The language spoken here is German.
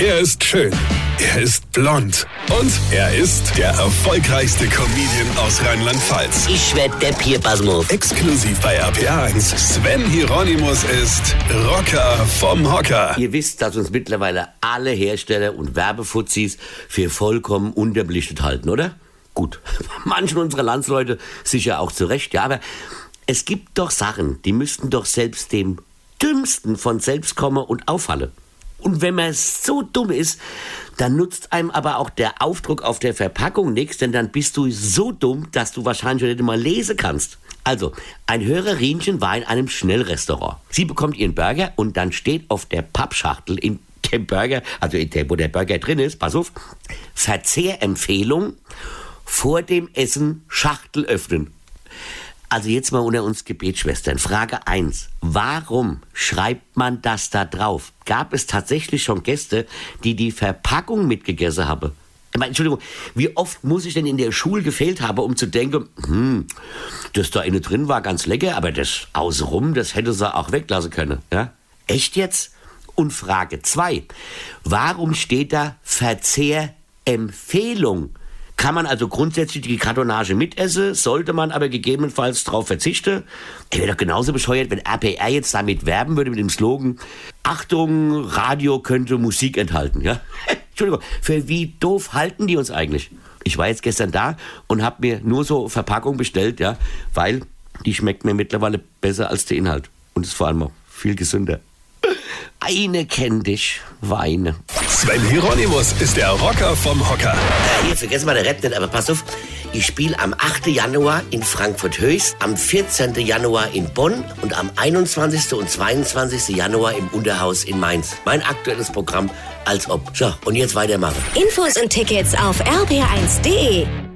Er ist schön. Er ist blond. Und er ist der erfolgreichste Comedian aus Rheinland-Pfalz. Ich werd der Pierpasmus. Exklusiv bei RPA1. Sven Hieronymus ist Rocker vom Hocker. Ihr wisst, dass uns mittlerweile alle Hersteller und Werbefuzis für vollkommen unterbelichtet halten, oder? Gut, manchen unserer Landsleute sicher auch zu Recht, ja, aber es gibt doch Sachen, die müssten doch selbst dem Dümmsten von selbst kommen und auffallen. Und wenn man so dumm ist, dann nutzt einem aber auch der Aufdruck auf der Verpackung nichts, denn dann bist du so dumm, dass du wahrscheinlich nicht mal lesen kannst. Also, ein Hörerinchen war in einem Schnellrestaurant. Sie bekommt ihren Burger und dann steht auf der Pappschachtel in dem Burger, also in der, wo der Burger drin ist, pass auf, Verzehrempfehlung, vor dem Essen Schachtel öffnen. Also jetzt mal unter uns Gebetsschwestern. Frage 1. Warum schreibt man das da drauf? Gab es tatsächlich schon Gäste, die die Verpackung mitgegessen haben? Ich meine, Entschuldigung, wie oft muss ich denn in der Schule gefehlt haben, um zu denken, hm, das da innen drin war ganz lecker, aber das außenrum, das hätte sie auch weglassen können. Ja? Echt jetzt? Und Frage 2. Warum steht da Verzehrempfehlung? Kann man also grundsätzlich die Kartonage mitessen, sollte man aber gegebenenfalls darauf verzichten? Er wäre doch genauso bescheuert, wenn RPR jetzt damit werben würde mit dem Slogan Achtung, Radio könnte Musik enthalten. Ja? Entschuldigung, für wie doof halten die uns eigentlich? Ich war jetzt gestern da und habe mir nur so Verpackung bestellt, ja, weil die schmeckt mir mittlerweile besser als der Inhalt. Und ist vor allem auch viel gesünder. Eine kenn dich, Weine. Sven Hieronymus ist der Rocker vom Hocker. Äh, hier, vergessen wir der Rap nicht, aber pass auf. Ich spiele am 8. Januar in Frankfurt-Höchst, am 14. Januar in Bonn und am 21. und 22. Januar im Unterhaus in Mainz. Mein aktuelles Programm als ob. So, und jetzt weitermachen. Infos und Tickets auf rb1.de.